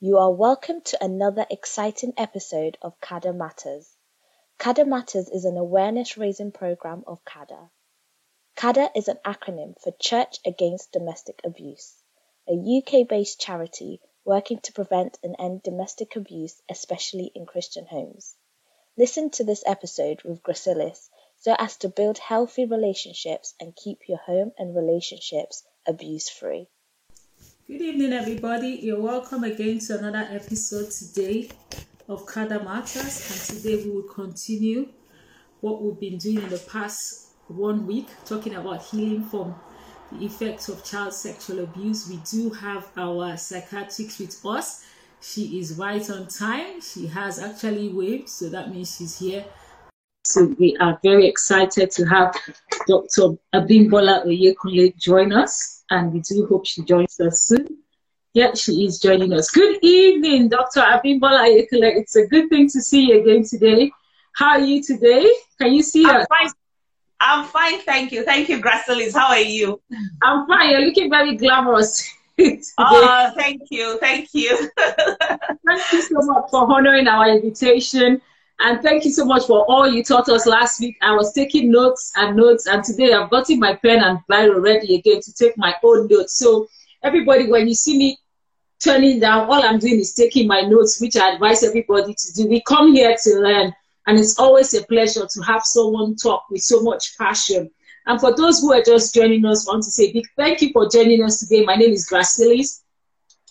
You are welcome to another exciting episode of CADA Matters. CADA Matters is an awareness raising program of CADA. CADA is an acronym for Church Against Domestic Abuse, a UK based charity working to prevent and end domestic abuse, especially in Christian homes. Listen to this episode with Gracilis so as to build healthy relationships and keep your home and relationships abuse free. Good evening, everybody. You're welcome again to another episode today of CADA Matters. And today we will continue what we've been doing in the past one week, talking about healing from the effects of child sexual abuse. We do have our psychiatrist with us. She is right on time. She has actually waved, so that means she's here. So we are very excited to have Dr. Abimbola Oyedokun join us and we do hope she joins us soon. Yeah, she is joining us. Good evening, Dr. Abimbola Oyedokun. It's a good thing to see you again today. How are you today? Can you see I'm us? Fine. I'm fine, thank you. Thank you, Gracilis. How are you? I'm fine. You're looking very glamorous. Today. oh, thank you. Thank you. thank you so much for honoring our invitation. And thank you so much for all you taught us last week. I was taking notes and notes, and today I've gotten my pen and biro ready again to take my own notes. So, everybody, when you see me turning down, all I'm doing is taking my notes, which I advise everybody to do. We come here to learn, and it's always a pleasure to have someone talk with so much passion. And for those who are just joining us, I want to say big thank you for joining us today. My name is Gracilis,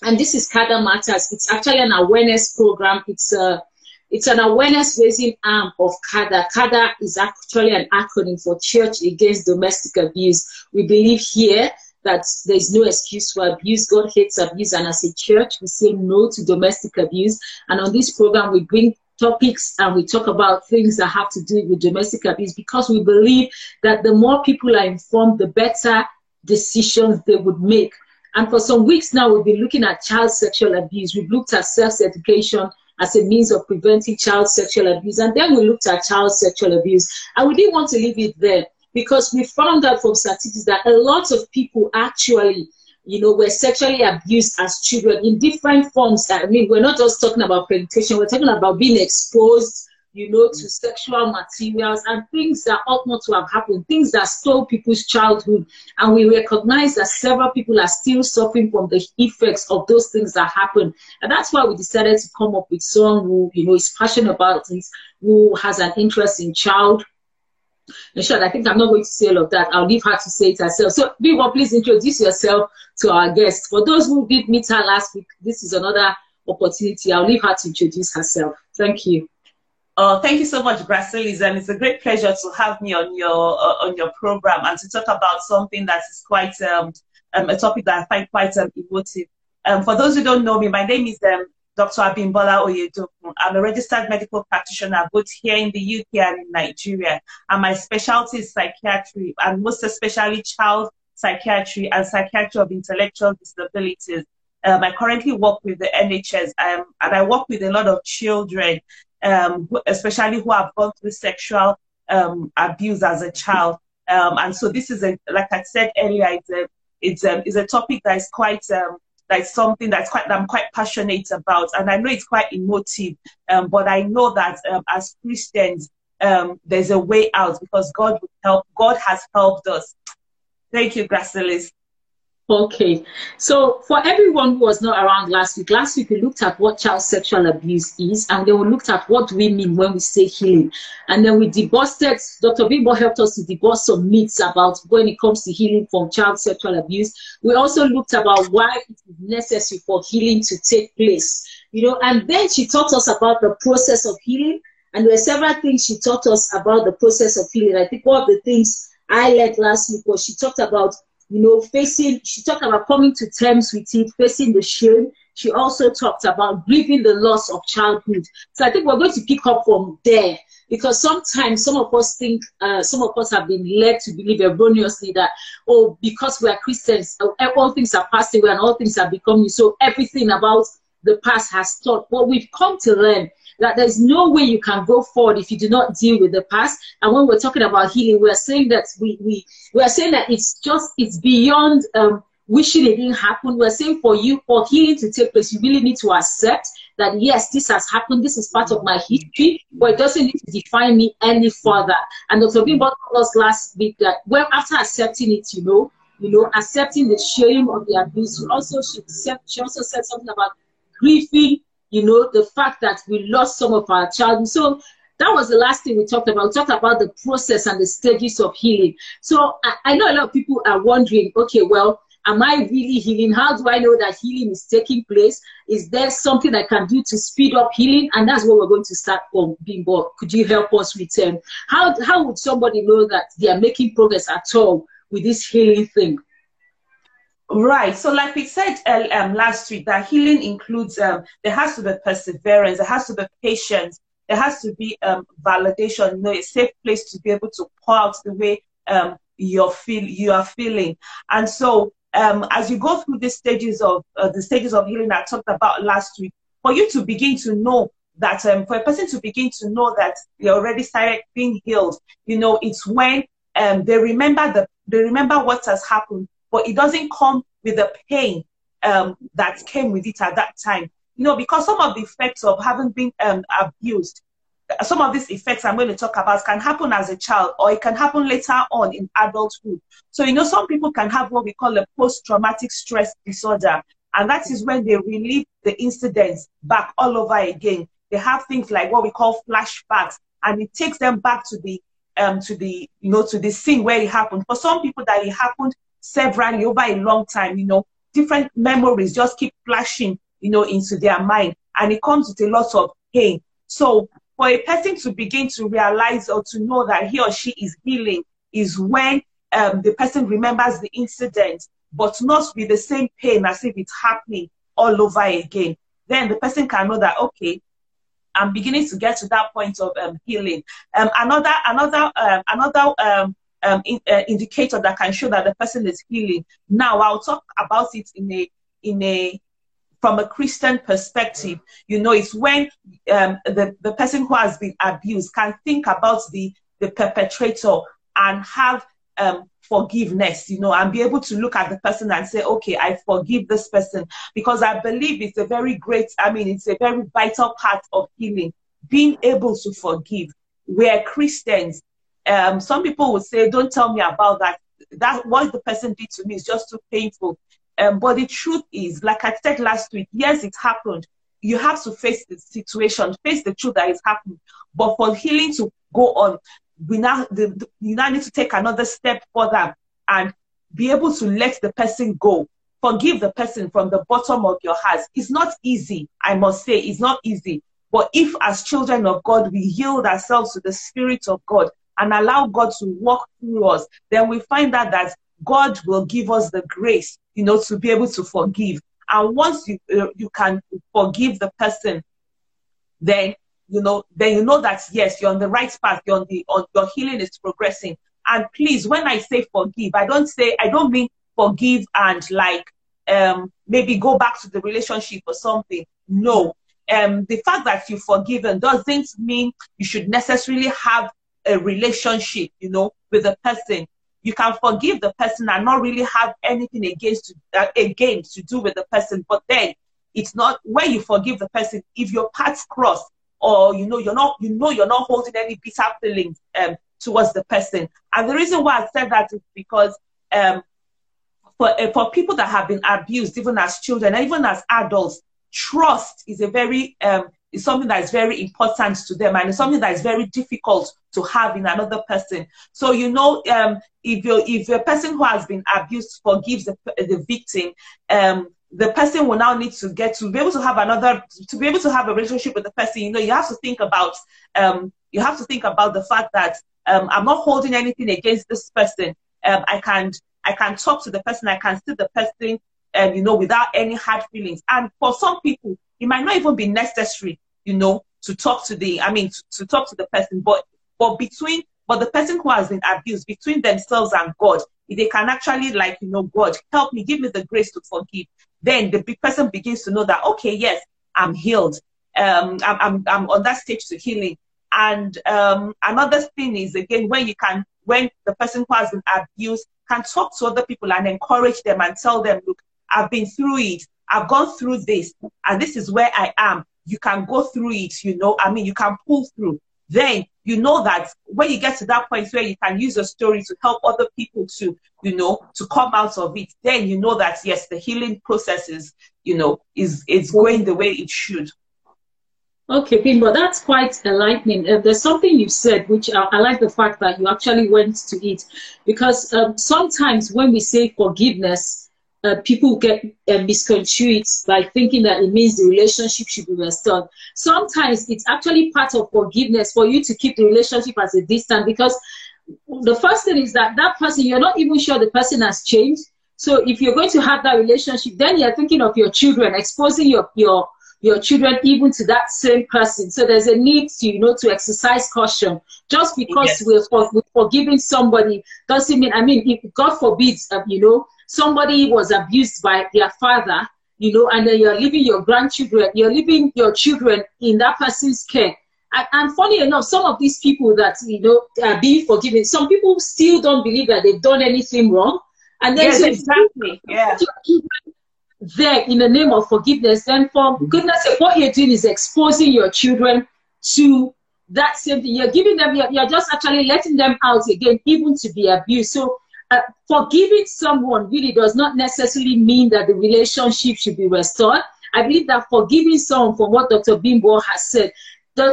and this is CADA Matters. It's actually an awareness program. It's a it's an awareness raising arm of CADA. CADA is actually an acronym for Church Against Domestic Abuse. We believe here that there is no excuse for abuse. God hates abuse, and as a church, we say no to domestic abuse. And on this program, we bring topics and we talk about things that have to do with domestic abuse because we believe that the more people are informed, the better decisions they would make. And for some weeks now, we've been looking at child sexual abuse. We've looked at sex education as a means of preventing child sexual abuse. And then we looked at child sexual abuse. And we didn't want to leave it there because we found out from statistics that a lot of people actually, you know, were sexually abused as children in different forms. I mean, we're not just talking about penetration, we're talking about being exposed you know, to sexual materials and things that ought not to have happened, things that stole people's childhood. And we recognize that several people are still suffering from the effects of those things that happened. And that's why we decided to come up with someone who, you know, is passionate about this, who has an interest in child. In short, I think I'm not going to say all of that. I'll leave her to say it herself. So, Biwa, please introduce yourself to our guest. For those who did meet her last week, this is another opportunity. I'll leave her to introduce herself. Thank you. Oh, thank you so much, Gracilis, and it's a great pleasure to have me on your uh, on your program and to talk about something that is quite um, um, a topic that I find quite um, emotive. Um, for those who don't know me, my name is um, Dr. Abimbola Oyedokun. I'm a registered medical practitioner both here in the UK and in Nigeria, and my specialty is psychiatry, and most especially child psychiatry and psychiatry of intellectual disabilities. Um, I currently work with the NHS, um, and I work with a lot of children um, especially who have gone through sexual um, abuse as a child. Um, and so this is a, like I said earlier, it's a, it's a, it's a topic that is quite, um, that's something that's quite, that I'm quite passionate about. And I know it's quite emotive, um, but I know that um, as Christians, um, there's a way out because God will help. God has helped us. Thank you, Gracilis. Okay, so for everyone who was not around last week, last week we looked at what child sexual abuse is, and then we looked at what we mean when we say healing. And then we debusted, Dr. Bimbo helped us to debust some myths about when it comes to healing from child sexual abuse. We also looked about why it is necessary for healing to take place. You know, and then she taught us about the process of healing, and there were several things she taught us about the process of healing. I think one of the things I learned last week was she talked about you know, facing, she talked about coming to terms with it, facing the shame. She also talked about grieving the loss of childhood. So I think we're going to pick up from there because sometimes some of us think, uh, some of us have been led to believe erroneously that, oh, because we are Christians, uh, all things are passed away and all things are becoming. So everything about the past has stopped. But we've come to learn that there's no way you can go forward if you do not deal with the past. And when we're talking about healing, we're saying that we we we are saying that it's just it's beyond um, wishing it didn't happen. We're saying for you, for healing to take place, you really need to accept that yes, this has happened. This is part of my history, but it doesn't need to define me any further. And Dr. Bimbo told us last week that well, after accepting it, you know, you know, accepting the shame of the abuse, you also she said she also said something about grieving, you know, the fact that we lost some of our child. So that was the last thing we talked about. We talked about the process and the stages of healing. So I, I know a lot of people are wondering, okay, well, am I really healing? How do I know that healing is taking place? Is there something I can do to speed up healing? And that's what we're going to start from Bimbo. Could you help us with um, how how would somebody know that they are making progress at all with this healing thing? Right. So, like we said uh, um, last week, that healing includes um, there has to be perseverance, there has to be patience, there has to be um, validation, you know, a safe place to be able to pour out the way um, you're feel you are feeling. And so, um, as you go through the stages of uh, the stages of healing I talked about last week, for you to begin to know that um, for a person to begin to know that they already started being healed, you know, it's when um, they remember the they remember what has happened, but it doesn't come with the pain um, that came with it at that time you know, because some of the effects of having been um, abused, some of these effects I'm going to talk about can happen as a child or it can happen later on in adulthood. So, you know, some people can have what we call a post traumatic stress disorder. And that is when they relive the incidents back all over again. They have things like what we call flashbacks, and it takes them back to the um, to the you know to the scene where it happened. For some people, that it happened severally over a long time. You know, different memories just keep flashing you know, into their mind. And it comes with a lot of pain. So for a person to begin to realize or to know that he or she is healing is when um, the person remembers the incident, but not with the same pain as if it's happening all over again. Then the person can know that, okay, I'm beginning to get to that point of um, healing. Um, another, another, um, another um, in, uh, indicator that can show that the person is healing. Now, I'll talk about it in a in a from a Christian perspective, you know, it's when um, the, the person who has been abused can think about the, the perpetrator and have um, forgiveness, you know, and be able to look at the person and say, okay, I forgive this person. Because I believe it's a very great, I mean, it's a very vital part of healing, being able to forgive. We're Christians. Um, some people would say, don't tell me about that. That what the person did to me is just too painful. Um, but the truth is, like I said last week, yes, it happened. You have to face the situation, face the truth that is happening. But for healing to go on, we now the, the, you now need to take another step further and be able to let the person go. Forgive the person from the bottom of your heart. It's not easy, I must say, it's not easy. But if, as children of God, we yield ourselves to the Spirit of God and allow God to walk through us, then we find out that God will give us the grace you know, to be able to forgive. And once you uh, you can forgive the person, then you know, then you know that yes, you're on the right path. You're on the on, your healing is progressing. And please, when I say forgive, I don't say I don't mean forgive and like um, maybe go back to the relationship or something. No, um, the fact that you've forgiven doesn't mean you should necessarily have a relationship, you know, with the person. You can forgive the person and not really have anything against uh, again to do with the person. But then it's not when you forgive the person if your paths cross or you know you're not you know you're not holding any bitter feelings um, towards the person. And the reason why i said that is because um, for, uh, for people that have been abused even as children even as adults trust is a very um, is something that is very important to them and it's something that is very difficult to have in another person. So you know, um, if you if a person who has been abused forgives the, the victim, um, the person will now need to get to be able to have another to be able to have a relationship with the person. You know, you have to think about um, you have to think about the fact that um, I'm not holding anything against this person. Um, I can I can talk to the person. I can see the person, um, you know, without any hard feelings. And for some people, it might not even be necessary, you know, to talk to the, I mean, to, to talk to the person, but, but between, but the person who has been abused between themselves and God, if they can actually like, you know, God, help me, give me the grace to forgive, then the person begins to know that, okay, yes, I'm healed. Um, I'm, I'm, I'm on that stage to healing. And um, another thing is again when you can, when the person who has been abused can talk to other people and encourage them and tell them, look, I've been through it. I've gone through this and this is where I am. You can go through it, you know, I mean, you can pull through. Then you know that when you get to that point where you can use your story to help other people to, you know, to come out of it, then you know that yes, the healing process is, you know, is is going the way it should. Okay, Bimbo, that's quite enlightening. Uh, there's something you said, which I, I, like the fact that you actually went to it, because um, sometimes when we say forgiveness, uh, people get uh, misconstrued by thinking that it means the relationship should be restored. Sometimes it's actually part of forgiveness for you to keep the relationship as a distance, because the first thing is that that person, you're not even sure the person has changed. So if you're going to have that relationship, then you're thinking of your children, exposing your your your children even to that same person. So there's a need to, you know, to exercise caution. Just because yes. we're, for, we're forgiving somebody doesn't mean, I mean, if God forbids, uh, you know, somebody was abused by their father, you know, and then you're leaving your grandchildren, you're leaving your children in that person's care. And, and funny enough, some of these people that, you know, are being forgiven, some people still don't believe that they've done anything wrong. And then yes, so exactly. Yeah there in the name of forgiveness, then for mm-hmm. goodness sake, what you're doing is exposing your children to that same thing. You're giving them, you're, you're just actually letting them out again, even to be abused. So uh, forgiving someone really does not necessarily mean that the relationship should be restored. I believe that forgiving someone, from what Dr. Bimbo has said,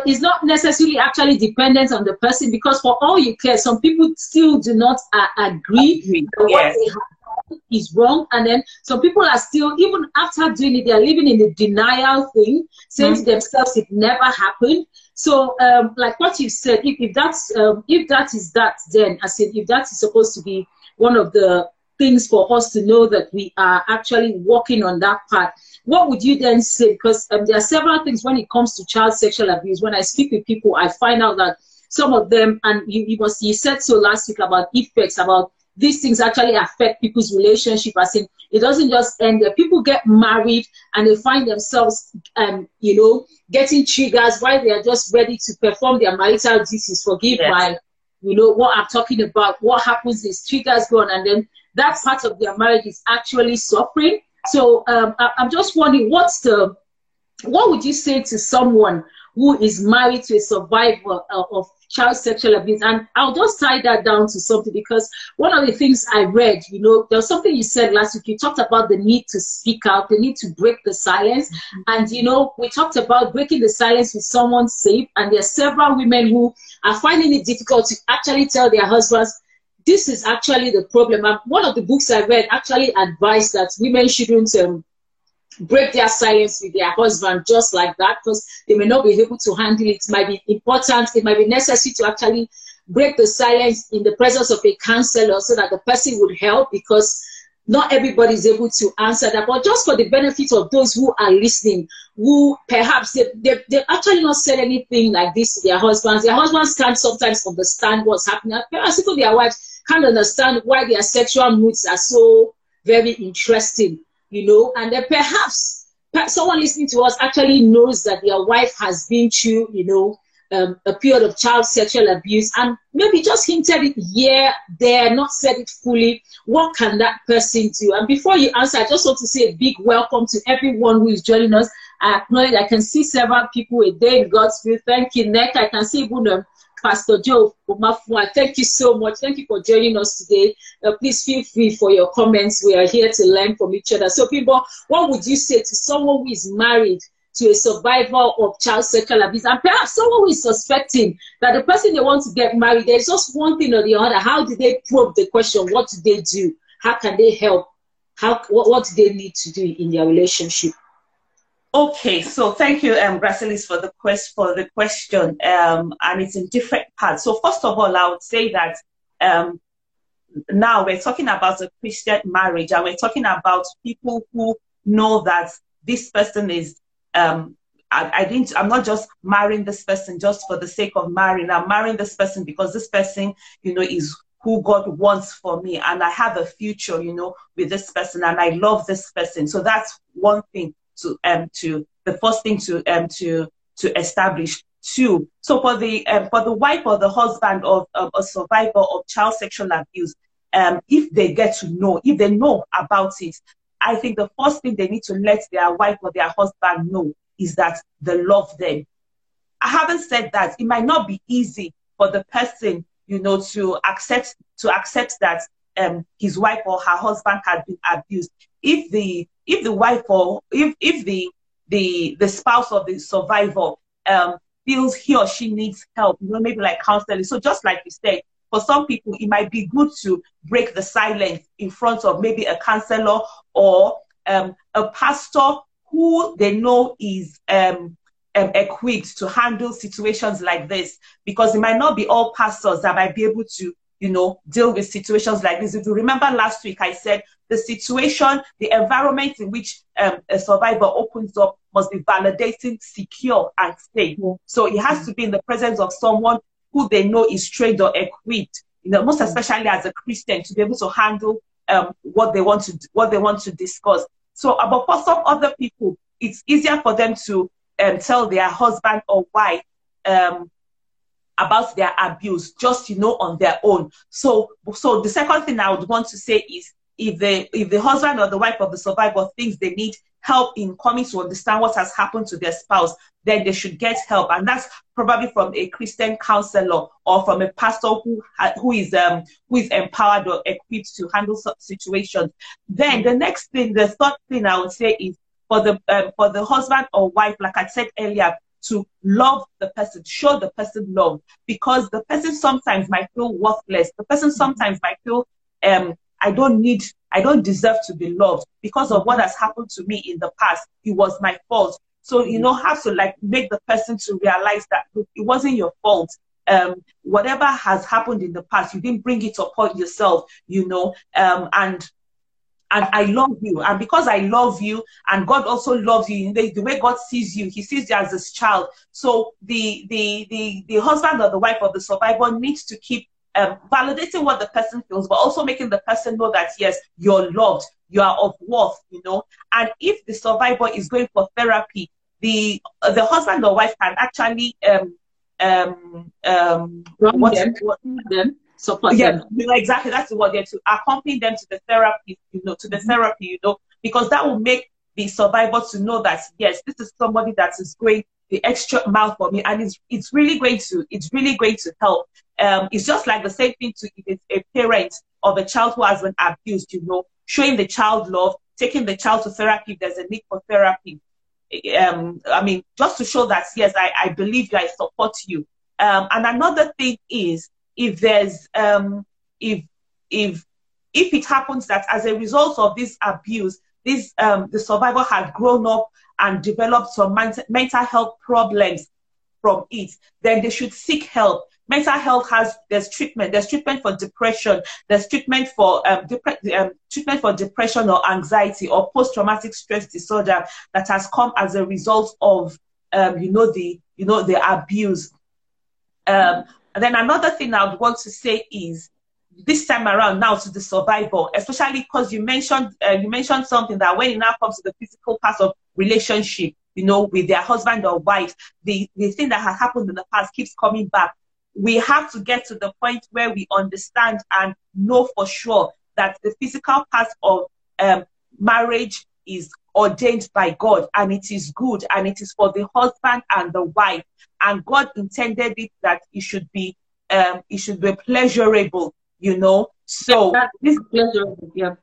is not necessarily actually dependent on the person because for all you care, some people still do not uh, agree yes. what they have done is wrong. And then some people are still, even after doing it, they are living in the denial thing, saying mm-hmm. to themselves it never happened. So, um, like what you said, if, if that's um, if that is that, then I said if that is supposed to be one of the things for us to know that we are actually working on that part. What would you then say? Because um, there are several things when it comes to child sexual abuse. When I speak with people, I find out that some of them, and you, you must, you said so last week about effects, about these things actually affect people's relationship. As in, it doesn't just end there. People get married and they find themselves, um, you know, getting triggers while they are just ready to perform their marital duties. Forgive yes. my, you know, what I'm talking about. What happens is triggers go on, and then that part of their marriage is actually suffering. So um, I, I'm just wondering, what's the, what would you say to someone who is married to a survivor uh, of child sexual abuse. And I'll just tie that down to something because one of the things I read, you know, there was something you said last week. You talked about the need to speak out, the need to break the silence. Mm-hmm. And, you know, we talked about breaking the silence with someone safe. And there are several women who are finding it difficult to actually tell their husbands, this is actually the problem. And one of the books I read actually advised that women shouldn't um, break their silence with their husband just like that because they may not be able to handle it. It might be important, it might be necessary to actually break the silence in the presence of a counselor so that the person would help because not everybody is able to answer that. But just for the benefit of those who are listening, who perhaps they, they, they actually not said anything like this to their husbands. Their husbands can't sometimes understand what's happening. Perhaps even their wives can't understand why their sexual moods are so very interesting you know, and then perhaps someone listening to us actually knows that their wife has been through, you know, um, a period of child sexual abuse and maybe just hinted it here, there, not said it fully. What can that person do? And before you answer, I just want to say a big welcome to everyone who is joining us. I acknowledge I can see several people a day in God's will. Thank you, Nick. I can see um, Pastor Joe. Thank you so much. Thank you for joining us today. Uh, please feel free for your comments. We are here to learn from each other. So, people, what would you say to someone who is married to a survivor of child sexual abuse and perhaps someone who is suspecting that the person they want to get married, there's just one thing or the other. How do they probe the question? What do they do? How can they help? How, what, what do they need to do in their relationship? Okay, so thank you, um, Gracilis, for the quest for the question, um, and it's in different parts. So first of all, I would say that um, now we're talking about a Christian marriage, and we're talking about people who know that this person is. Um, I, I didn't. I'm not just marrying this person just for the sake of marrying. I'm marrying this person because this person, you know, is who God wants for me, and I have a future, you know, with this person, and I love this person. So that's one thing to um to the first thing to um to to establish two so for the um, for the wife or the husband of, of a survivor of child sexual abuse um, if they get to know, if they know about it, I think the first thing they need to let their wife or their husband know is that they love them. I haven't said that it might not be easy for the person, you know, to accept to accept that um, his wife or her husband had been abused. If the if the wife or if if the the the spouse of the survivor um, feels he or she needs help, you know, maybe like counseling. So just like you said, for some people, it might be good to break the silence in front of maybe a counselor or um, a pastor who they know is um, um, equipped to handle situations like this because it might not be all pastors that might be able to you know, deal with situations like this. If you remember last week, I said the situation, the environment in which um, a survivor opens up must be validating, secure, and safe. Yeah. So it has to be in the presence of someone who they know is trained or equipped, you know, most especially as a Christian, to be able to handle um, what they want to what they want to discuss. So, uh, but for some other people, it's easier for them to um, tell their husband or wife um, about their abuse just you know on their own. So so the second thing i would want to say is if the if the husband or the wife of the survivor thinks they need help in coming to understand what has happened to their spouse then they should get help. And that's probably from a christian counselor or from a pastor who who is um who is empowered or equipped to handle such situations. Then the next thing the third thing i would say is for the um, for the husband or wife like i said earlier to love the person, show the person love, because the person sometimes might feel worthless. The person sometimes might feel, um, I don't need, I don't deserve to be loved because of what has happened to me in the past. It was my fault. So, you know, have to like make the person to realize that it wasn't your fault. Um, whatever has happened in the past, you didn't bring it upon yourself, you know, um, and and I love you. And because I love you, and God also loves you, the, the way God sees you, He sees you as His child. So the the the the husband or the wife of the survivor needs to keep um, validating what the person feels, but also making the person know that yes, you're loved, you are of worth, you know. And if the survivor is going for therapy, the uh, the husband or wife can actually um um um what, what, them support yeah, them. exactly. That's the word. Yeah, to accompany them to the therapy, you know, to the mm-hmm. therapy, you know, because that will make the survivor to know that yes, this is somebody that is going the extra mile for me, and it's it's really going to it's really going to help. Um, it's just like the same thing to if it's a parent of a child who has been abused, you know, showing the child love, taking the child to therapy if there's a need for therapy. Um, I mean, just to show that yes, I, I believe you, I support you. Um, and another thing is if there's um, if if if it happens that as a result of this abuse, this um, the survivor had grown up and developed some mental health problems from it, then they should seek help. Mental health has there's treatment. There's treatment for depression. There's treatment for um, um, treatment for depression or anxiety or post-traumatic stress disorder that has come as a result of um, you know the you know the abuse. And then another thing I would want to say is this time around now to the survivor, especially because you mentioned uh, you mentioned something that when it now comes to the physical part of relationship, you know, with their husband or wife, the, the thing that has happened in the past keeps coming back. We have to get to the point where we understand and know for sure that the physical part of um, marriage is ordained by God and it is good and it is for the husband and the wife. And God intended it that it should be um it should be pleasurable, you know. So yeah, this pleasurable, yeah.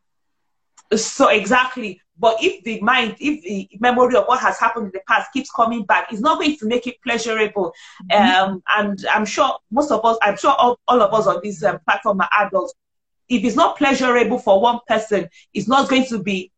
So exactly. But if the mind, if the memory of what has happened in the past keeps coming back, it's not going to make it pleasurable. Mm-hmm. Um, and I'm sure most of us, I'm sure all, all of us on this um, platform are adults. If it's not pleasurable for one person, it's not going to be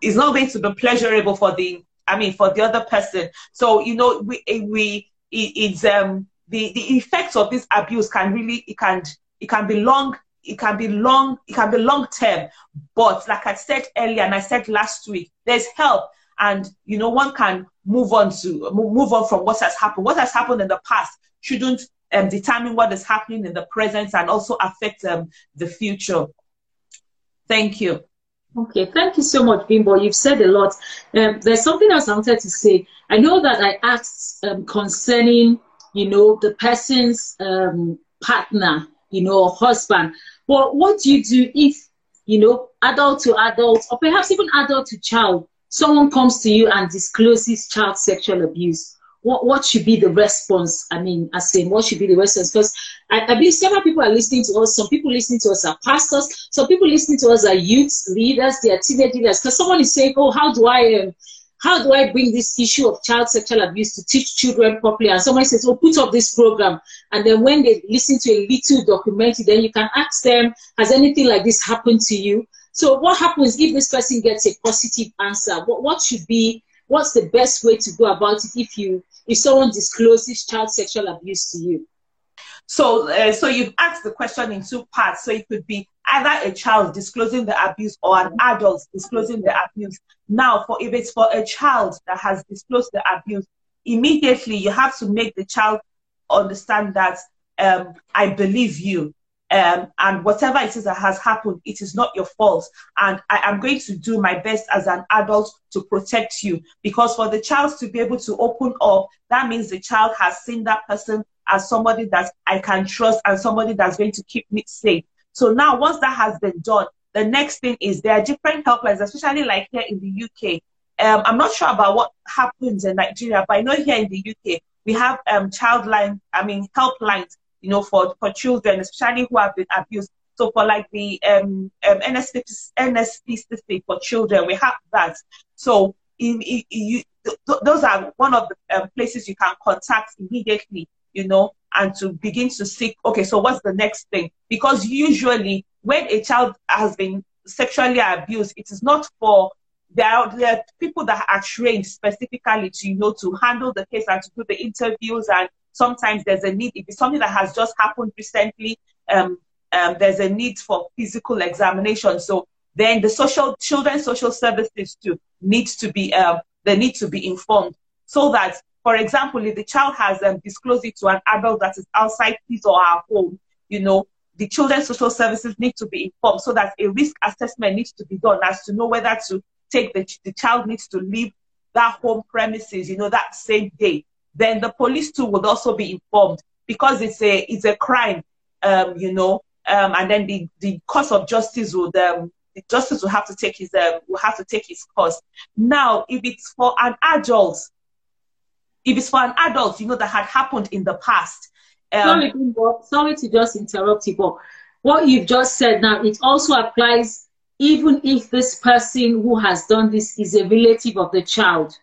it's not going to be pleasurable for the I mean for the other person. So you know we we it, it's um the the effects of this abuse can really it can it can be long it can be long it can be long term. But like i said earlier and i said last week there's help. And you know one can move on to move on from what has happened. What has happened in the past shouldn't um, determine what is happening in the present and also affect um, the future. Thank you Okay, thank you so much, Bimbo. You've said a lot. Um, there's something else I wanted to say. I know that I asked um, concerning, you know, the person's um, partner, you know, husband. But what do you do if, you know, adult to adult, or perhaps even adult to child, someone comes to you and discloses child sexual abuse? What, what should be the response? I mean, as in, what should be the response? Because I, I believe several people are listening to us. Some people listening to us are pastors. Some people listening to us are youth leaders. They are teenage leaders. Because someone is saying, "Oh, how do I um, how do I bring this issue of child sexual abuse to teach children properly? And somebody says, oh, put up this program. And then when they listen to a little documentary, then you can ask them, has anything like this happened to you? So what happens if this person gets a positive answer? What, what should be, what's the best way to go about it if you, if someone discloses child sexual abuse to you? So, uh, so you've asked the question in two parts. So it could be either a child disclosing the abuse or an adult disclosing the abuse. Now, for if it's for a child that has disclosed the abuse, immediately you have to make the child understand that um, I believe you. Um, and whatever it is that has happened, it is not your fault. And I am going to do my best as an adult to protect you. Because for the child to be able to open up, that means the child has seen that person as somebody that I can trust and somebody that's going to keep me safe. So now, once that has been done, the next thing is there are different helplines, especially like here in the UK. Um, I'm not sure about what happens in Nigeria, but I know here in the UK we have um, child line, I mean helplines, you know, for for children, especially who have been abused. So for like the um, um, NSP, NSP for children, we have that. So in, in, you, th- those are one of the um, places you can contact immediately, you know, and to begin to seek, okay, so what's the next thing? Because usually when a child has been sexually abused, it is not for there are, there are people that are trained specifically to you know to handle the case and to do the interviews and sometimes there's a need if it's something that has just happened recently um, um, there's a need for physical examination so then the social children's social services too needs to be um, they need to be informed so that for example, if the child has um, disclosed it to an adult that is outside his or her home, you know, the children's social services need to be informed so that a risk assessment needs to be done as to know whether to take the, the child needs to leave that home premises, you know, that same day. Then the police too would also be informed because it's a it's a crime, um, you know, um, and then the, the course of justice would um, the justice will have to take his um, will have to take his course. Now, if it's for an adult, if it's for an adult, you know, that had happened in the past. Um, sorry, sorry to just interrupt you, but what you've just said now, it also applies even if this person who has done this is a relative of the child.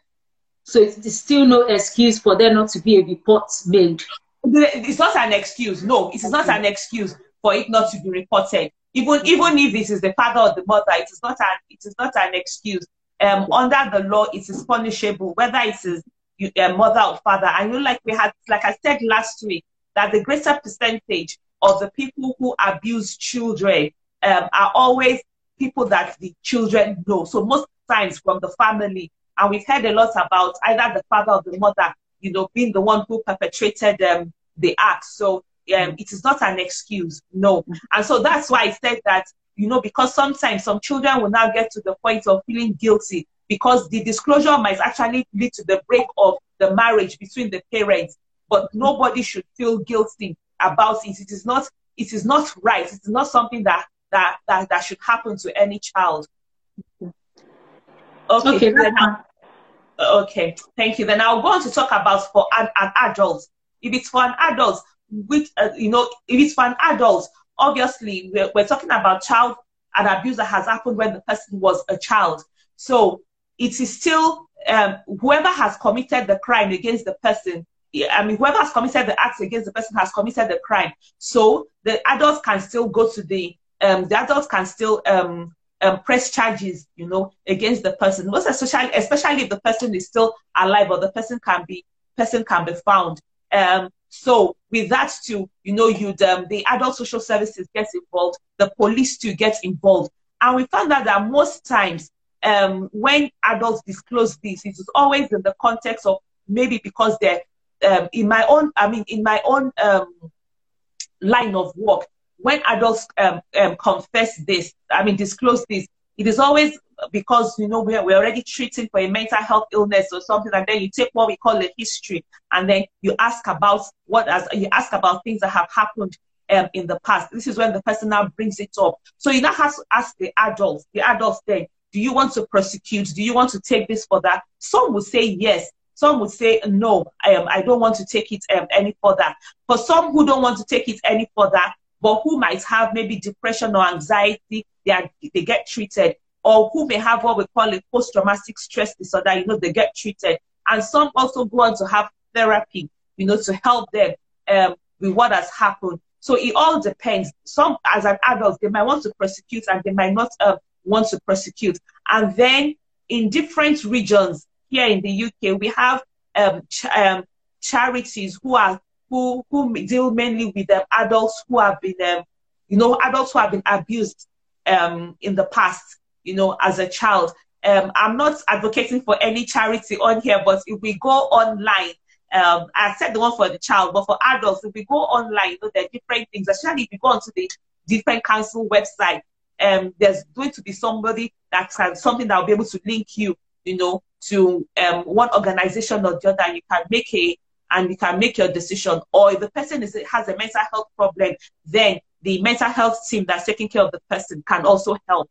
So it's still no excuse for there not to be a report made. It's not an excuse. No, it is not an excuse for it not to be reported. Even even if it is the father or the mother, it is not an it is not an excuse. Um, under the law, it is punishable, whether it is you, uh, mother or father. I know, like we had, like I said last week, that the greater percentage of the people who abuse children um, are always people that the children know. So most times from the family, and we've heard a lot about either the father or the mother, you know, being the one who perpetrated um, the act. So um, it is not an excuse, no. And so that's why I said that, you know, because sometimes some children will now get to the point of feeling guilty because the disclosure might actually lead to the break of the marriage between the parents. But nobody should feel guilty about it. It is not. It is not right. It is not something that that that, that should happen to any child. Okay. Okay, okay. Thank you. Then I'll go on to talk about for an, an adult. If it's for an adult, which uh, you know, if it's for an adult, obviously we're, we're talking about child and abuse that has happened when the person was a child. So it is still um, whoever has committed the crime against the person. I mean, whoever has committed the act against the person has committed the crime. So the adults can still go to the um, the adults can still um, um, press charges, you know, against the person. Most especially, especially if the person is still alive or the person can be person can be found. Um, so with that too, you know, you um, the adult social services gets involved, the police too gets involved, and we found out that most times um, when adults disclose this, it is always in the context of maybe because they're um, in my own, I mean, in my own um, line of work, when adults um, um, confess this, I mean, disclose this, it is always because you know we're, we're already treating for a mental health illness or something and then you take what we call a history and then you ask about what as you ask about things that have happened um, in the past. This is when the person now brings it up. So you now have to ask the adults, the adults then, do you want to prosecute? Do you want to take this for that? Some would say yes. Some would say no, um, I don't want to take it um, any further. For some who don't want to take it any further, but who might have maybe depression or anxiety, they, are, they get treated. Or who may have what we call a post-traumatic stress disorder, you know, they get treated. And some also go on to have therapy, you know, to help them um, with what has happened. So it all depends. Some, as an adult, they might want to prosecute and they might not uh, want to prosecute. And then in different regions here in the UK, we have um, ch- um, charities who are who who deal mainly with um, adults who have been, um, you know, adults who have been abused um, in the past, you know, as a child. Um, I'm not advocating for any charity on here, but if we go online, um, I said the one for the child, but for adults, if we go online, you know, there are different things, especially if you go onto the different council website, um, there's going to be somebody that has something that will be able to link you, you know, to um, one organization or the other. You can make a and you can make your decision. Or if the person is, has a mental health problem, then the mental health team that's taking care of the person can also help.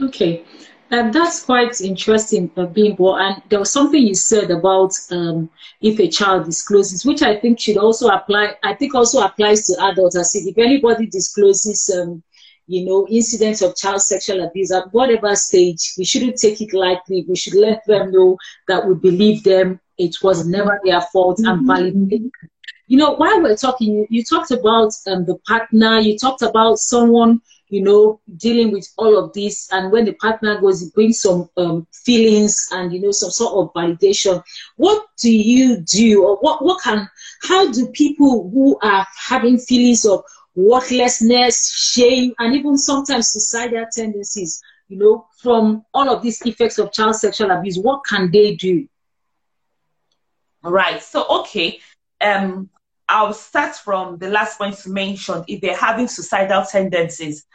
Okay. Um, that's quite interesting, uh, Bimbo. And there was something you said about um, if a child discloses, which I think should also apply. I think also applies to adults. I see if anybody discloses um, you know, incidents of child sexual abuse at whatever stage, we shouldn't take it lightly. We should let them know that we believe them. It was never their fault mm-hmm. and validate. You know, while we're talking, you, you talked about um, the partner, you talked about someone, you know, dealing with all of this. And when the partner goes, it brings some um, feelings and, you know, some sort of validation. What do you do or what, what can, how do people who are having feelings of worthlessness, shame, and even sometimes suicidal tendencies, you know, from all of these effects of child sexual abuse, what can they do? Right. So, okay. Um, I'll start from the last point you mentioned. If they're having suicidal tendencies,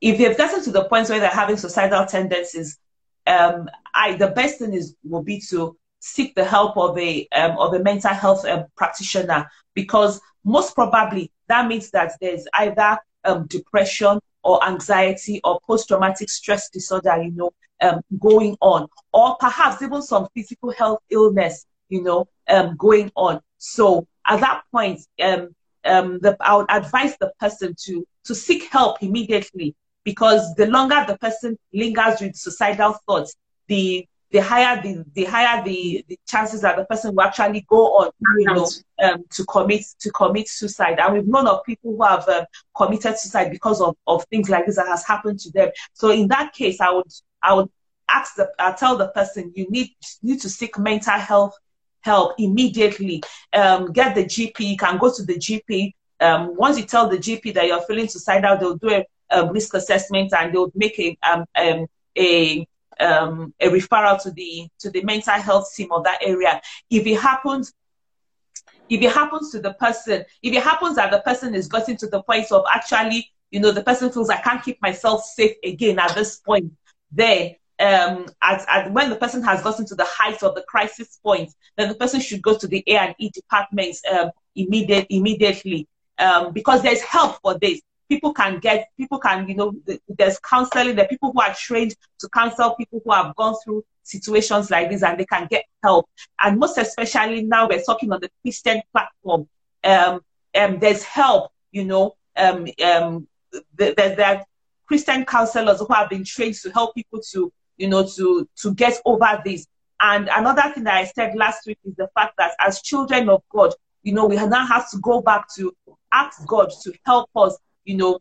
if they've gotten to the point where they're having suicidal tendencies, um, I the best thing is will be to seek the help of a um, of a mental health um, practitioner because most probably that means that there's either um, depression or anxiety or post-traumatic stress disorder, you know, um, going on, or perhaps even some physical health illness, you know, um, going on. So at that point, um, um, the, I would advise the person to to seek help immediately because the longer the person lingers with suicidal thoughts, the the higher the the higher the, the chances that the person will actually go on you know um, to commit to commit suicide. And we've known of people who have um, committed suicide because of, of things like this that has happened to them. So in that case i would i would ask the uh, tell the person you need need to seek mental health help immediately. Um, get the gp you can go to the gp um, once you tell the gp that you're feeling suicidal they'll do a, a risk assessment and they'll make a um, um a um, a referral to the to the mental health team of that area. If it happens, if it happens to the person, if it happens that the person is getting to the point of actually, you know, the person feels I can't keep myself safe again at this point, then um, as, as when the person has gotten to the height of the crisis point, then the person should go to the A and E departments um, immediate, immediately um, because there's help for this people can get, people can, you know, there's counseling, there people who are trained to counsel people who have gone through situations like this and they can get help. And most especially now we're talking on the Christian platform. Um, um, there's help, you know, um, um, there, there are Christian counselors who have been trained to help people to, you know, to, to get over this. And another thing that I said last week is the fact that as children of God, you know, we now have to go back to ask God to help us you know,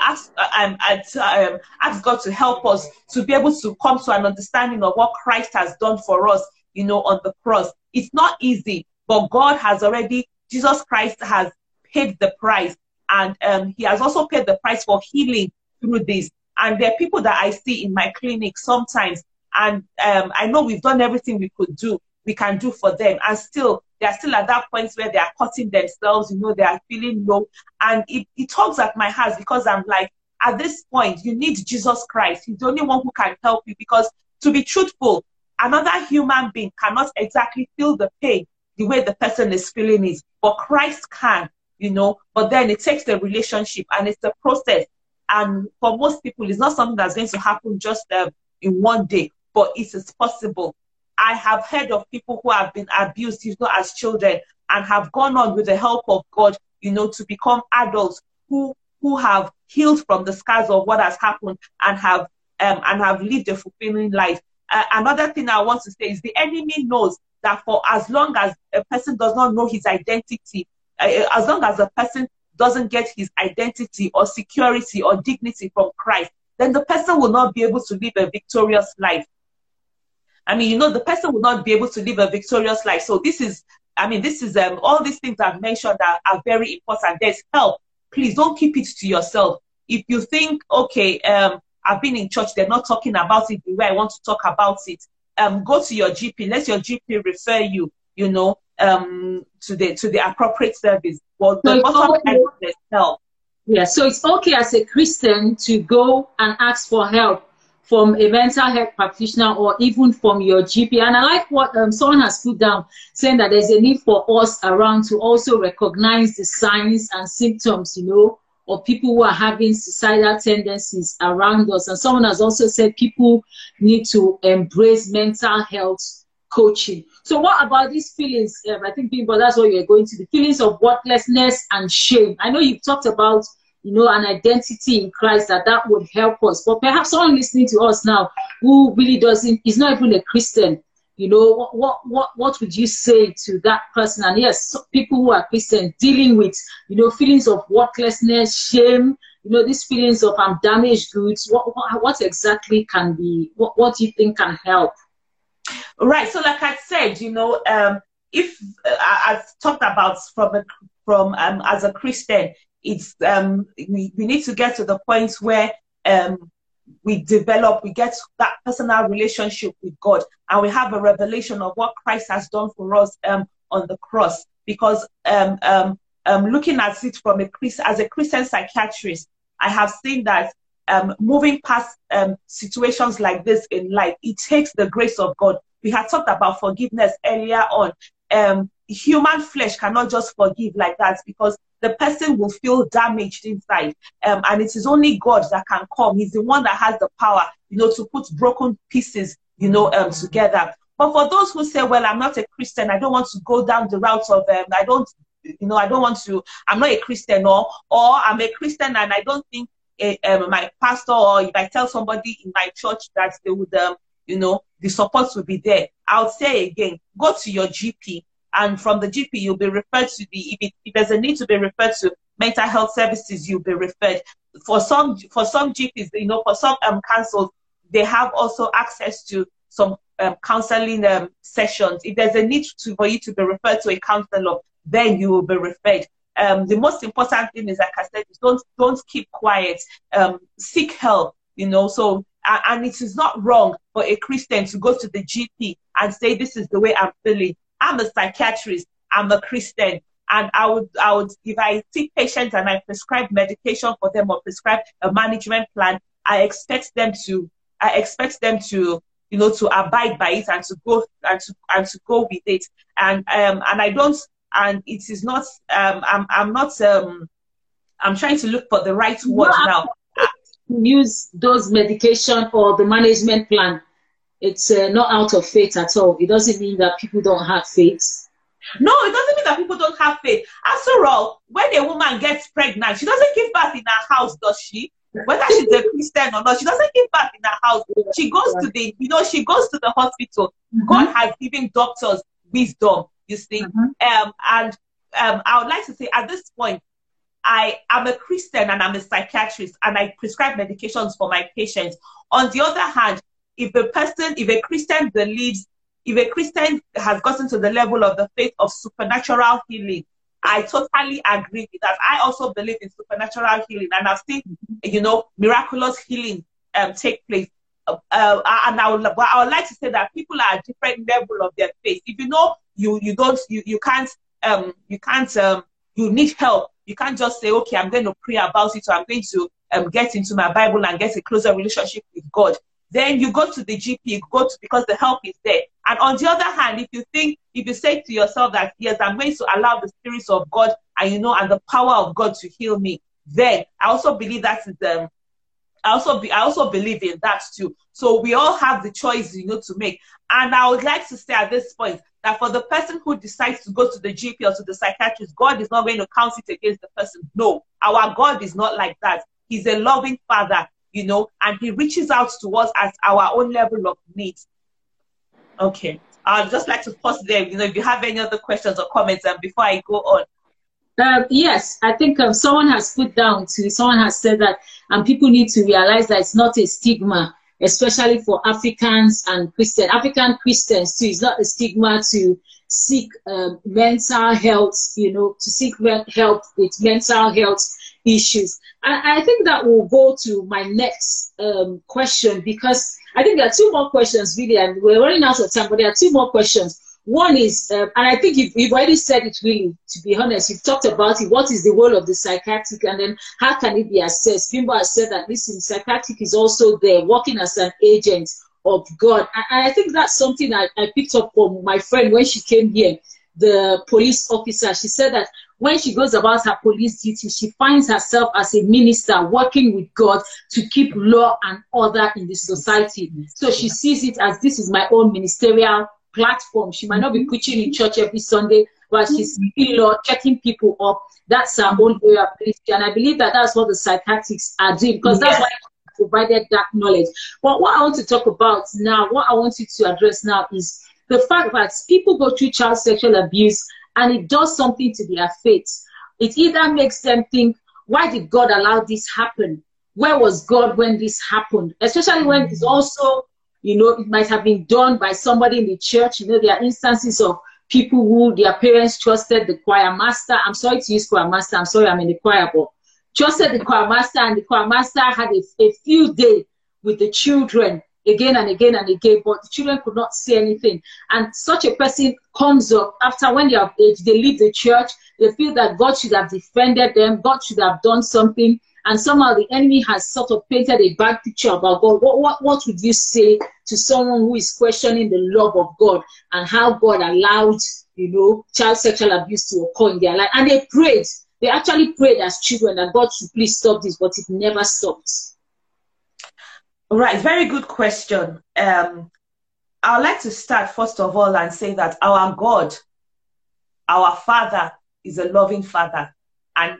ask um, um, ask God to help us to be able to come to an understanding of what Christ has done for us, you know, on the cross. It's not easy, but God has already, Jesus Christ has paid the price, and um, He has also paid the price for healing through this. And there are people that I see in my clinic sometimes, and um, I know we've done everything we could do, we can do for them, and still they're still at that point where they are cutting themselves, you know, they are feeling low. And it, it tugs at my heart because I'm like, at this point, you need Jesus Christ. He's the only one who can help you because to be truthful, another human being cannot exactly feel the pain the way the person is feeling it, but Christ can. you know, but then it takes the relationship and it's a process. And for most people, it's not something that's going to happen just uh, in one day, but it is possible. I have heard of people who have been abused, you know, as children and have gone on with the help of God, you know, to become adults who who have healed from the scars of what has happened and have um, and have lived a fulfilling life. Uh, another thing I want to say is the enemy knows that for as long as a person does not know his identity, uh, as long as a person doesn't get his identity or security or dignity from Christ, then the person will not be able to live a victorious life. I mean, you know, the person will not be able to live a victorious life. So this is, I mean, this is um, all these things I've mentioned are, are very important. There's help. Please don't keep it to yourself. If you think, okay, um, I've been in church, they're not talking about it the way I want to talk about it. Um, go to your GP. Let your GP refer you, you know, um, to the to the appropriate service. Well, the bottom line is help. Yeah, so it's okay as a Christian to go and ask for help from a mental health practitioner or even from your GP. And I like what um, someone has put down, saying that there's a need for us around to also recognize the signs and symptoms, you know, or people who are having suicidal tendencies around us. And someone has also said people need to embrace mental health coaching. So what about these feelings? Um, I think, Bimbo, that's what you're going to, the feelings of worthlessness and shame. I know you've talked about, you know, an identity in Christ that that would help us. But perhaps someone listening to us now who really doesn't, is not even a Christian, you know, what, what, what, what would you say to that person? And yes, people who are Christian dealing with, you know, feelings of worthlessness, shame, you know, these feelings of I'm damaged goods. What, what, what exactly can be, what, what do you think can help? Right. So, like I said, you know, um, if uh, I've talked about from a, from um, as a Christian, it's um, we, we need to get to the point where um, we develop, we get that personal relationship with God, and we have a revelation of what Christ has done for us um, on the cross. Because um, um, um, looking at it from a as a Christian psychiatrist, I have seen that um, moving past um, situations like this in life, it takes the grace of God. We had talked about forgiveness earlier on. Um, human flesh cannot just forgive like that because the person will feel damaged inside. Um, and it is only God that can come. He's the one that has the power, you know, to put broken pieces, you know, um, together. But for those who say, well, I'm not a Christian, I don't want to go down the route of, um, I don't, you know, I don't want to, I'm not a Christian, or, or I'm a Christian and I don't think a, um, my pastor, or if I tell somebody in my church that they would, um, you know, the support will be there. I'll say again, go to your GP and from the GP, you'll be referred to the, if, it, if there's a need to be referred to mental health services, you'll be referred. For some, for some GPs, you know, for some um, councils, they have also access to some um, counseling um, sessions. If there's a need to, for you to be referred to a counselor, then you will be referred. Um, the most important thing is, like I said, don't don't keep quiet. Um, seek help. You know, so and it is not wrong for a Christian to go to the GP and say, "This is the way I'm feeling." I'm a psychiatrist. I'm a Christian. And I would, I would, if I see patients and I prescribe medication for them or prescribe a management plan, I expect them to, I expect them to, you know, to abide by it and to go and to and to go with it. And um and I don't and it is not um I'm I'm not um I'm trying to look for the right word now. Use those medication or the management plan it's uh, not out of faith at all. It doesn't mean that people don't have faith. No, it doesn't mean that people don't have faith. After all, when a woman gets pregnant, she doesn't give birth in her house, does she? Whether she's a Christian or not, she doesn't give birth in her house. She goes to the, you know, she goes to the hospital. Mm-hmm. God has given doctors wisdom, you see. Mm-hmm. Um, and um, I would like to say at this point, I am a Christian and I'm a psychiatrist and I prescribe medications for my patients. On the other hand, if a person, if a Christian believes, if a Christian has gotten to the level of the faith of supernatural healing, I totally agree with that. I also believe in supernatural healing, and I've seen, you know, miraculous healing um, take place. Uh, uh, and I would, I would like to say that people are at different level of their faith. If you know you you don't you, you can't um you can't um you need help, you can't just say okay I'm going to pray about it or I'm going to um get into my Bible and get a closer relationship with God then you go to the GP, go to because the help is there. And on the other hand, if you think, if you say to yourself that yes, I'm going to allow the spirits of God and you know, and the power of God to heal me, then I also believe that is um, I also be, I also believe in that too. So we all have the choice, you know, to make. And I would like to say at this point that for the person who decides to go to the GP or to the psychiatrist, God is not going to count it against the person. No, our God is not like that. He's a loving Father, you know, and He reaches out to us at our own level of needs. Okay. I'd just like to pause there. You know, if you have any other questions or comments, and um, before I go on. Uh, yes, I think um, someone has put down to someone has said that, and people need to realize that it's not a stigma, especially for Africans and Christians. African Christians too. It's not a stigma to seek um, mental health, you know, to seek help with mental health issues. I, I think that will go to my next um, question because I think there are two more questions really, and we're running out of time, but there are two more questions. One is, uh, and I think you've, you've, already said it really, to be honest, you've talked about it. What is the role of the psychiatric and then how can it be assessed? Bimbo has said that listen, psychiatric is also there working as an agent of God. And I think that's something I, I picked up from my friend when she came here, the police officer. She said that when she goes about her police duty, she finds herself as a minister working with God to keep law and order in the society. So she sees it as this is my own ministerial platform. She might not be mm-hmm. preaching in church every Sunday, but she's mm-hmm. speaking Lord, checking people up. That's her own way of ministry. And I believe that that's what the psychiatrists are doing because that's why provided that knowledge. But what I want to talk about now, what I want you to address now is the fact that people go through child sexual abuse and it does something to their faith. It either makes them think, why did God allow this happen? Where was God when this happened? Especially when it's mm. also you know, it might have been done by somebody in the church. You know, there are instances of people who their parents trusted the choir master. I'm sorry to use choir master. I'm sorry I'm in the choir, but trusted the choir master, and the choir master had a, a few days with the children again and again and again, but the children could not see anything. And such a person comes up after when they are age, they leave the church, they feel that God should have defended them, God should have done something and somehow the enemy has sort of painted a bad picture about God. What, what, what would you say to someone who is questioning the love of God and how God allowed, you know, child sexual abuse to occur in their life? And they prayed. They actually prayed as children that God should please stop this, but it never stopped. Right, very good question. Um, I'd like to start first of all and say that our God, our Father, is a loving Father, and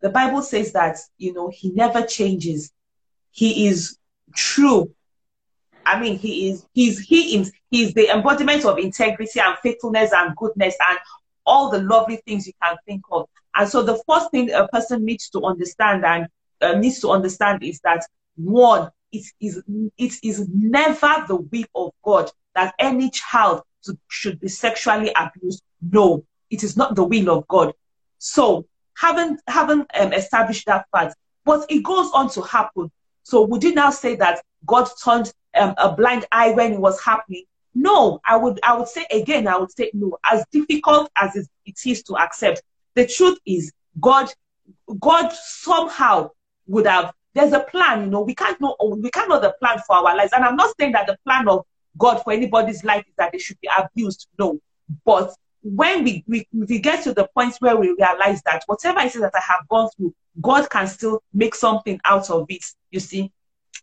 the Bible says that, you know, he never changes. He is true. I mean, he is, he's, he is, he's the embodiment of integrity and faithfulness and goodness and all the lovely things you can think of. And so the first thing a person needs to understand and uh, needs to understand is that one, it is, it is never the will of God that any child should be sexually abused. No, it is not the will of God. So haven't haven't um, established that fact. But it goes on to happen. So would you now say that God turned um, a blind eye when it was happening? No, I would I would say again, I would say no. As difficult as it is to accept, the truth is God God somehow would have there's a plan, you know, we can't know we can't know the plan for our lives. And I'm not saying that the plan of God for anybody's life is that they should be abused. No. But when we, we, we get to the point where we realize that whatever it is that I have gone through, God can still make something out of it, you see,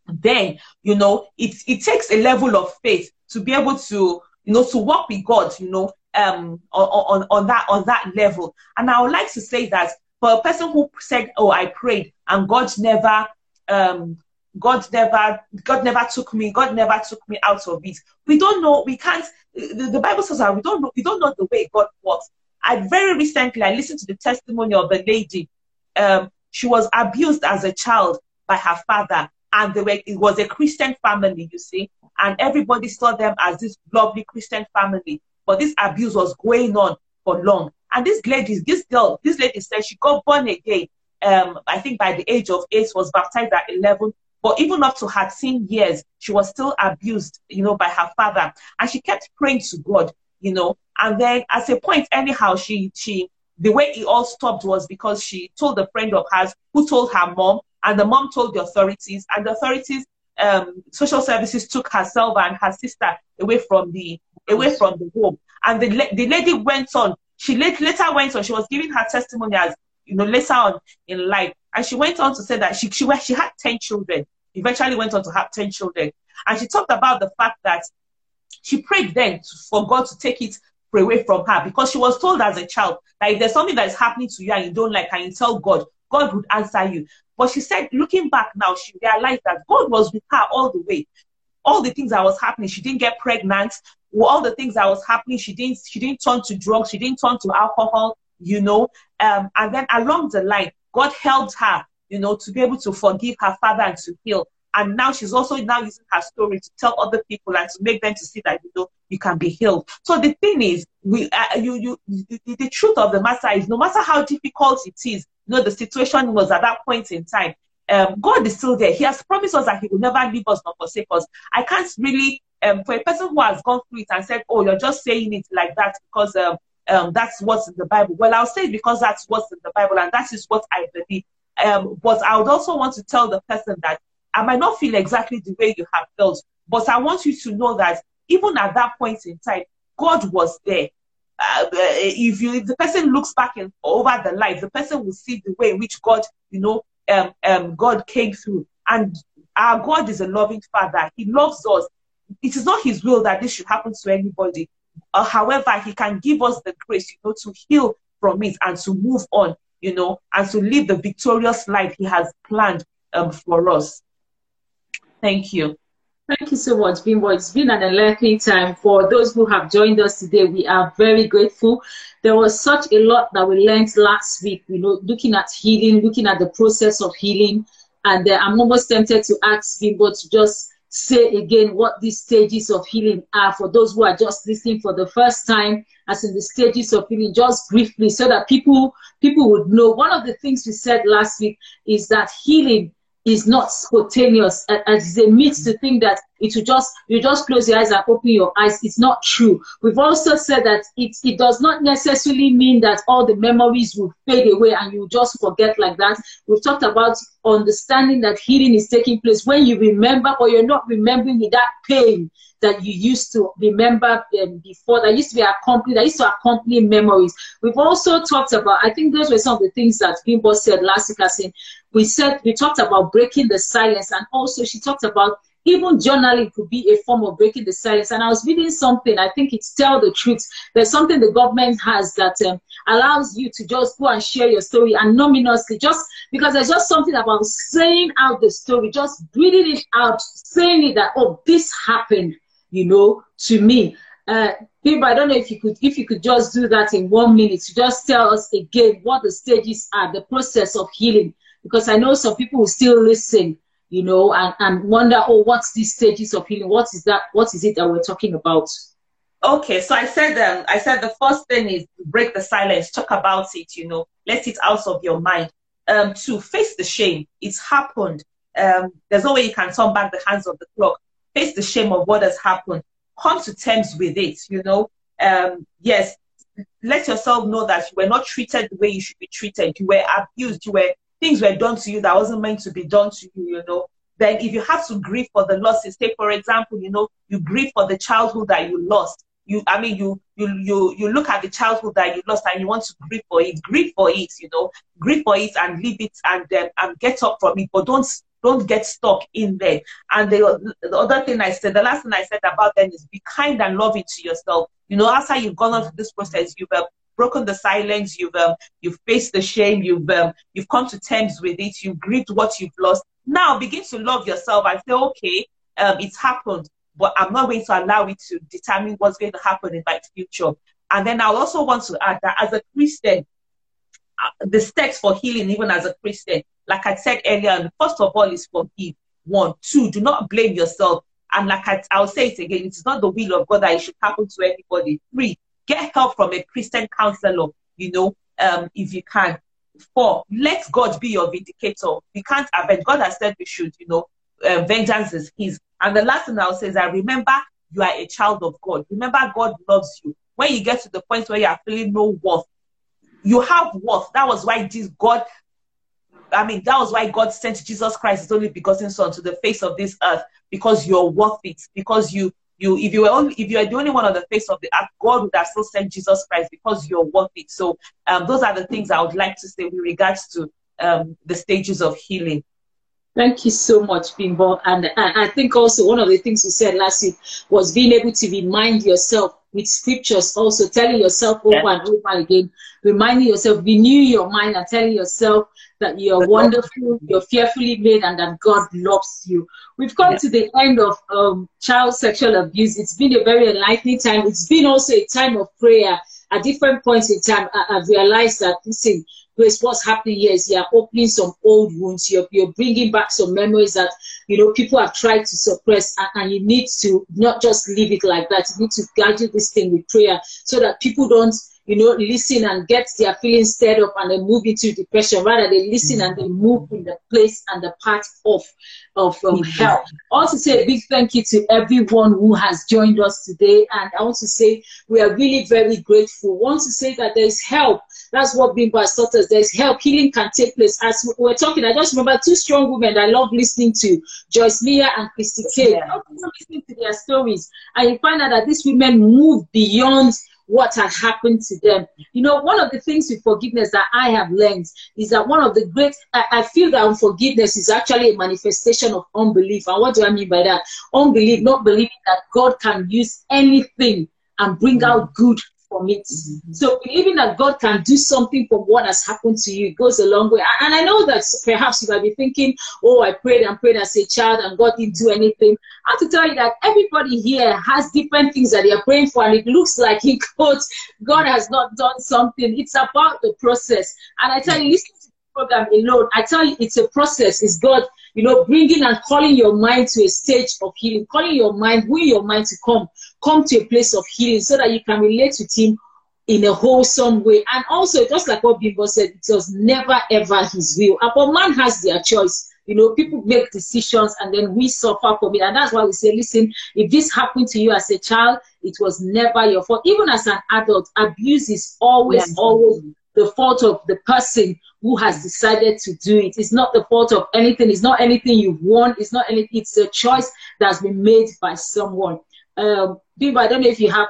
then, you know, it, it takes a level of faith to be able to, you know, to work with God, you know, um, on, on, on that, on that level. And I would like to say that for a person who said, oh, I prayed and God never, um, God never, God never took me, God never took me out of it. We don't know, we can't, the, the Bible says that we don't know, we don't know the way God works. I very recently, I listened to the testimony of a lady. Um, she was abused as a child by her father, and they were, it was a Christian family, you see, and everybody saw them as this lovely Christian family. But this abuse was going on for long. And this lady, this girl, this lady said she got born again. Um, I think by the age of eight, was baptized at 11, but even up to her teen years, she was still abused, you know, by her father. And she kept praying to God, you know. And then at a point, anyhow, she she the way it all stopped was because she told a friend of hers who told her mom, and the mom told the authorities, and the authorities, um, social services took herself and her sister away from the away from the home. And the, the lady went on she later went on, she was giving her testimony as, you know, later on in life. And she went on to say that she, she, she had 10 children, eventually went on to have 10 children. And she talked about the fact that she prayed then for God to take it away from her because she was told as a child that if there's something that is happening to you and you don't like and you tell God, God would answer you. But she said, looking back now, she realized that God was with her all the way. All the things that was happening, she didn't get pregnant. All the things that was happening, she didn't. She didn't turn to drugs. She didn't turn to alcohol. You know, um, and then along the line, God helped her. You know, to be able to forgive her father and to heal. And now she's also now using her story to tell other people and to make them to see that you know you can be healed. So the thing is, we uh, you you the, the truth of the matter is, no matter how difficult it is, you know the situation was at that point in time. Um, God is still there. He has promised us that He will never leave us nor forsake us. I can't really, um, for a person who has gone through it and said, "Oh, you're just saying it like that because um, um, that's what's in the Bible." Well, I'll say it because that's what's in the Bible and that is what I believe. Um, but I would also want to tell the person that I might not feel exactly the way you have felt, but I want you to know that even at that point in time, God was there. Uh, if you if the person looks back in, over the life, the person will see the way in which God, you know, um, um, God came through. And our God is a loving Father. He loves us. It is not His will that this should happen to anybody. Uh, however, He can give us the grace, you know, to heal from it and to move on, you know, and to live the victorious life He has planned um, for us. Thank you. Thank you so much, Bimbo. It's been an enlightening time. For those who have joined us today, we are very grateful. There was such a lot that we learned last week, you know, looking at healing, looking at the process of healing. And uh, I'm almost tempted to ask Bimbo to just say again what these stages of healing are for those who are just listening for the first time as in the stages of healing just briefly so that people people would know. One of the things we said last week is that healing is not spontaneous. And it's a myth to think that it will just you just close your eyes and open your eyes. It's not true. We've also said that it, it does not necessarily mean that all the memories will fade away and you just forget like that. We've talked about understanding that healing is taking place when you remember or you're not remembering with that pain that you used to remember um, before that used to be accompanied that used to accompany memories. We've also talked about i think those were some of the things that bimbo said last week we said we talked about breaking the silence and also she talked about even journaling could be a form of breaking the silence. And i was reading something i think it's tell the truth. There's something the government has that um, allows you to just go and share your story anonymously. Just because there's just something about saying out the story just breathing it out saying it that oh this happened you know to me. Uh, people, I don't know if you could if you could just do that in one minute to just tell us again what the stages are, the process of healing. Because I know some people will still listen, you know, and, and wonder, oh, what's these stages of healing? What is that? What is it that we're talking about? Okay, so I said um, I said the first thing is break the silence, talk about it, you know, let it out of your mind. Um, to face the shame, it's happened. Um, there's no way you can turn back the hands of the clock. Face the shame of what has happened. Come to terms with it, you know. Um, yes, let yourself know that you were not treated the way you should be treated. You were abused. You were things were done to you that wasn't meant to be done to you, you know, then if you have to grieve for the losses, take for example, you know, you grieve for the childhood that you lost. You, I mean, you, you, you, you look at the childhood that you lost and you want to grieve for it. Grieve for it, you know, grieve for it and leave it and then and get up from it. But don't don't get stuck in there. And the, the other thing I said, the last thing I said about them is be kind and loving to yourself. You know, after you've gone through this process, you've uh, broken the silence, you've um, you've faced the shame, you've um, you've come to terms with it, you've grieved what you've lost. Now begin to love yourself and say, okay, um, it's happened, but I'm not going to allow it to determine what's going to happen in my future. And then I also want to add that as a Christian, uh, the steps for healing, even as a Christian, like I said earlier, first of all is forgive. One, two, do not blame yourself. And like I, I'll say it again, it is not the will of God that it should happen to anybody. Three, Get help from a Christian counselor, you know, um, if you can. Four, let God be your vindicator. We can't avenge. God has said we should, you know, uh, vengeance is his. And the last thing I'll say is that remember you are a child of God. Remember God loves you. When you get to the point where you are feeling no worth, you have worth. That was why this God, I mean, that was why God sent Jesus Christ, his only begotten son, to the face of this earth, because you're worth it, because you you if you were only if you are the only one on the face of the earth, God would have still sent Jesus Christ because you're worth it. So um, those are the things I would like to say with regards to um, the stages of healing. Thank you so much, Bimbo. And I think also one of the things you said last week was being able to remind yourself with scriptures, also telling yourself over yeah. and over again, reminding yourself, renew your mind and telling yourself that you're wonderful, you're fearfully made, and that God loves you. We've come yeah. to the end of um, child sexual abuse. It's been a very enlightening time. It's been also a time of prayer. At different points in time, I, have realized that, listen, Grace, what's happening here is you're opening some old wounds. You're, you're bringing back some memories that, you know, people have tried to suppress and, and you need to not just leave it like that. You need to guide this thing with prayer so that people don't you know, listen and get their feelings stirred up and then move into depression. Rather, they listen and they move in the place and the path of of um, help. Also, say a big thank you to everyone who has joined us today, and I want to say we are really very grateful. I want to say that there is help. That's what Bimbo has taught us. There's help. Healing can take place. As we are talking, I just remember two strong women I love listening to, Joyce Meyer and Christine Caine. Yeah. listening to their stories, and you find out that these women move beyond what had happened to them. You know, one of the things with forgiveness that I have learned is that one of the great, I, I feel that unforgiveness is actually a manifestation of unbelief. And what do I mean by that? Unbelief, not believing that God can use anything and bring mm. out good from it. Mm-hmm. So believing that God can do something from what has happened to you goes a long way. And I know that perhaps you might be thinking, oh, I prayed and prayed as a child and God didn't do anything. I have to tell you that everybody here has different things that they are praying for, and it looks like in quotes, God has not done something. It's about the process. And I tell you, listen to the program alone. I tell you, it's a process. It's God you know, bringing and calling your mind to a stage of healing, calling your mind, win your mind to come, come to a place of healing so that you can relate with Him in a wholesome way. And also, just like what Bimbo said, it was never ever His will. But man has their choice. You know, people make decisions and then we suffer from it. And that's why we say, listen, if this happened to you as a child, it was never your fault. Even as an adult, abuse is always, yes. always the fault of the person who has decided to do it. It's not the fault of anything. It's not anything you've won. It's not anything. It's a choice that's been made by someone. Um, Biba, I don't know if you have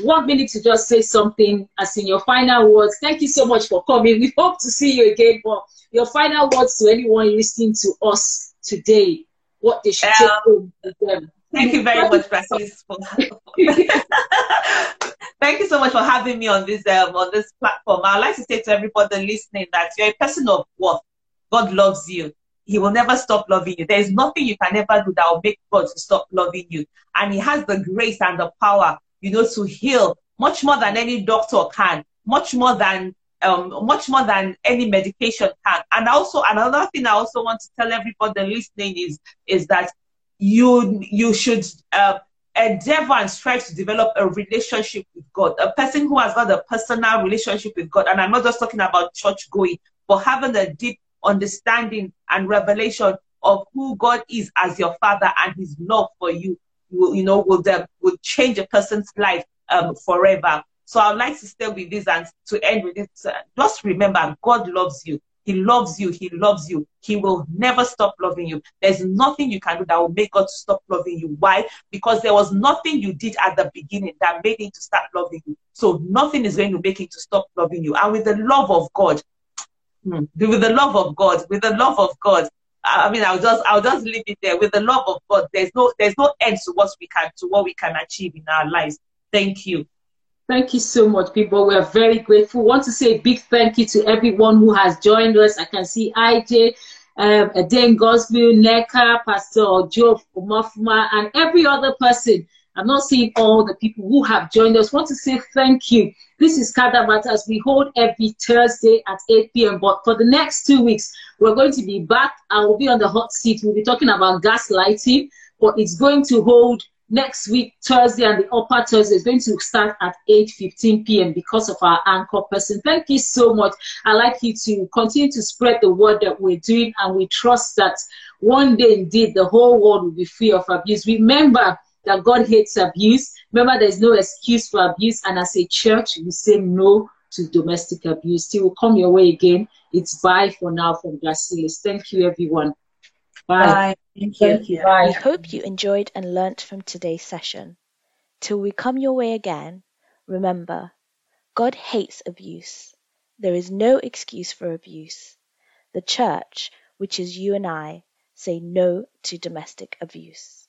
one minute to just say something as in your final words. Thank you so much for coming. We hope to see you again. But your final words to anyone listening to us today, what they should um, take home with them. Thank you very much, Francis. Thank you so much for having me on this um, on this platform. I'd like to say to everybody listening that you're a person of worth. God loves you. He will never stop loving you. There is nothing you can ever do that will make God to stop loving you. And He has the grace and the power, you know, to heal much more than any doctor can, much more than um, much more than any medication can. And also another thing I also want to tell everybody listening is is that you you should uh, endeavor and strive to develop a relationship with God. A person who has got a personal relationship with God, and I'm not just talking about church going, but having a deep understanding and revelation of who God is as your Father and His love for you, will, you know, will will change a person's life um, forever. So I'd like to stay with this and to end with this. Uh, just remember, God loves you. He loves you. He loves you. He will never stop loving you. There's nothing you can do that will make God to stop loving you. Why? Because there was nothing you did at the beginning that made him to start loving you. So nothing is going to make him to stop loving you. And with the love of God, hmm, with the love of God, with the love of God, I mean, I'll just, I'll just leave it there. With the love of God, there's no, there's no end to what we can, to what we can achieve in our lives. Thank you. Thank you so much, people. We are very grateful. Want to say a big thank you to everyone who has joined us. I can see IJ, um, Aden Gosville, Neka, Pastor Joe Umafuma, and every other person. I'm not seeing all the people who have joined us. Want to say thank you. This is CADA Matters. We hold every Thursday at 8 p.m. But for the next two weeks, we're going to be back. I will be on the hot seat. We'll be talking about gaslighting, but it's going to hold next week, Thursday, and the upper Thursday is going to start at 8.15 p.m. because of our anchor person. Thank you so much. I'd like you to continue to spread the word that we're doing, and we trust that one day, indeed, the whole world will be free of abuse. Remember that God hates abuse. Remember, there's no excuse for abuse, and as a church, we say no to domestic abuse. Till we come your way again. It's bye for now from Gracilis. Thank you, everyone. Bye. Bye. Thank you. Thank you. Yeah. Bye. We hope you enjoyed and learnt from today's session. Till we come your way again, remember, God hates abuse. There is no excuse for abuse. The church, which is you and I, say no to domestic abuse.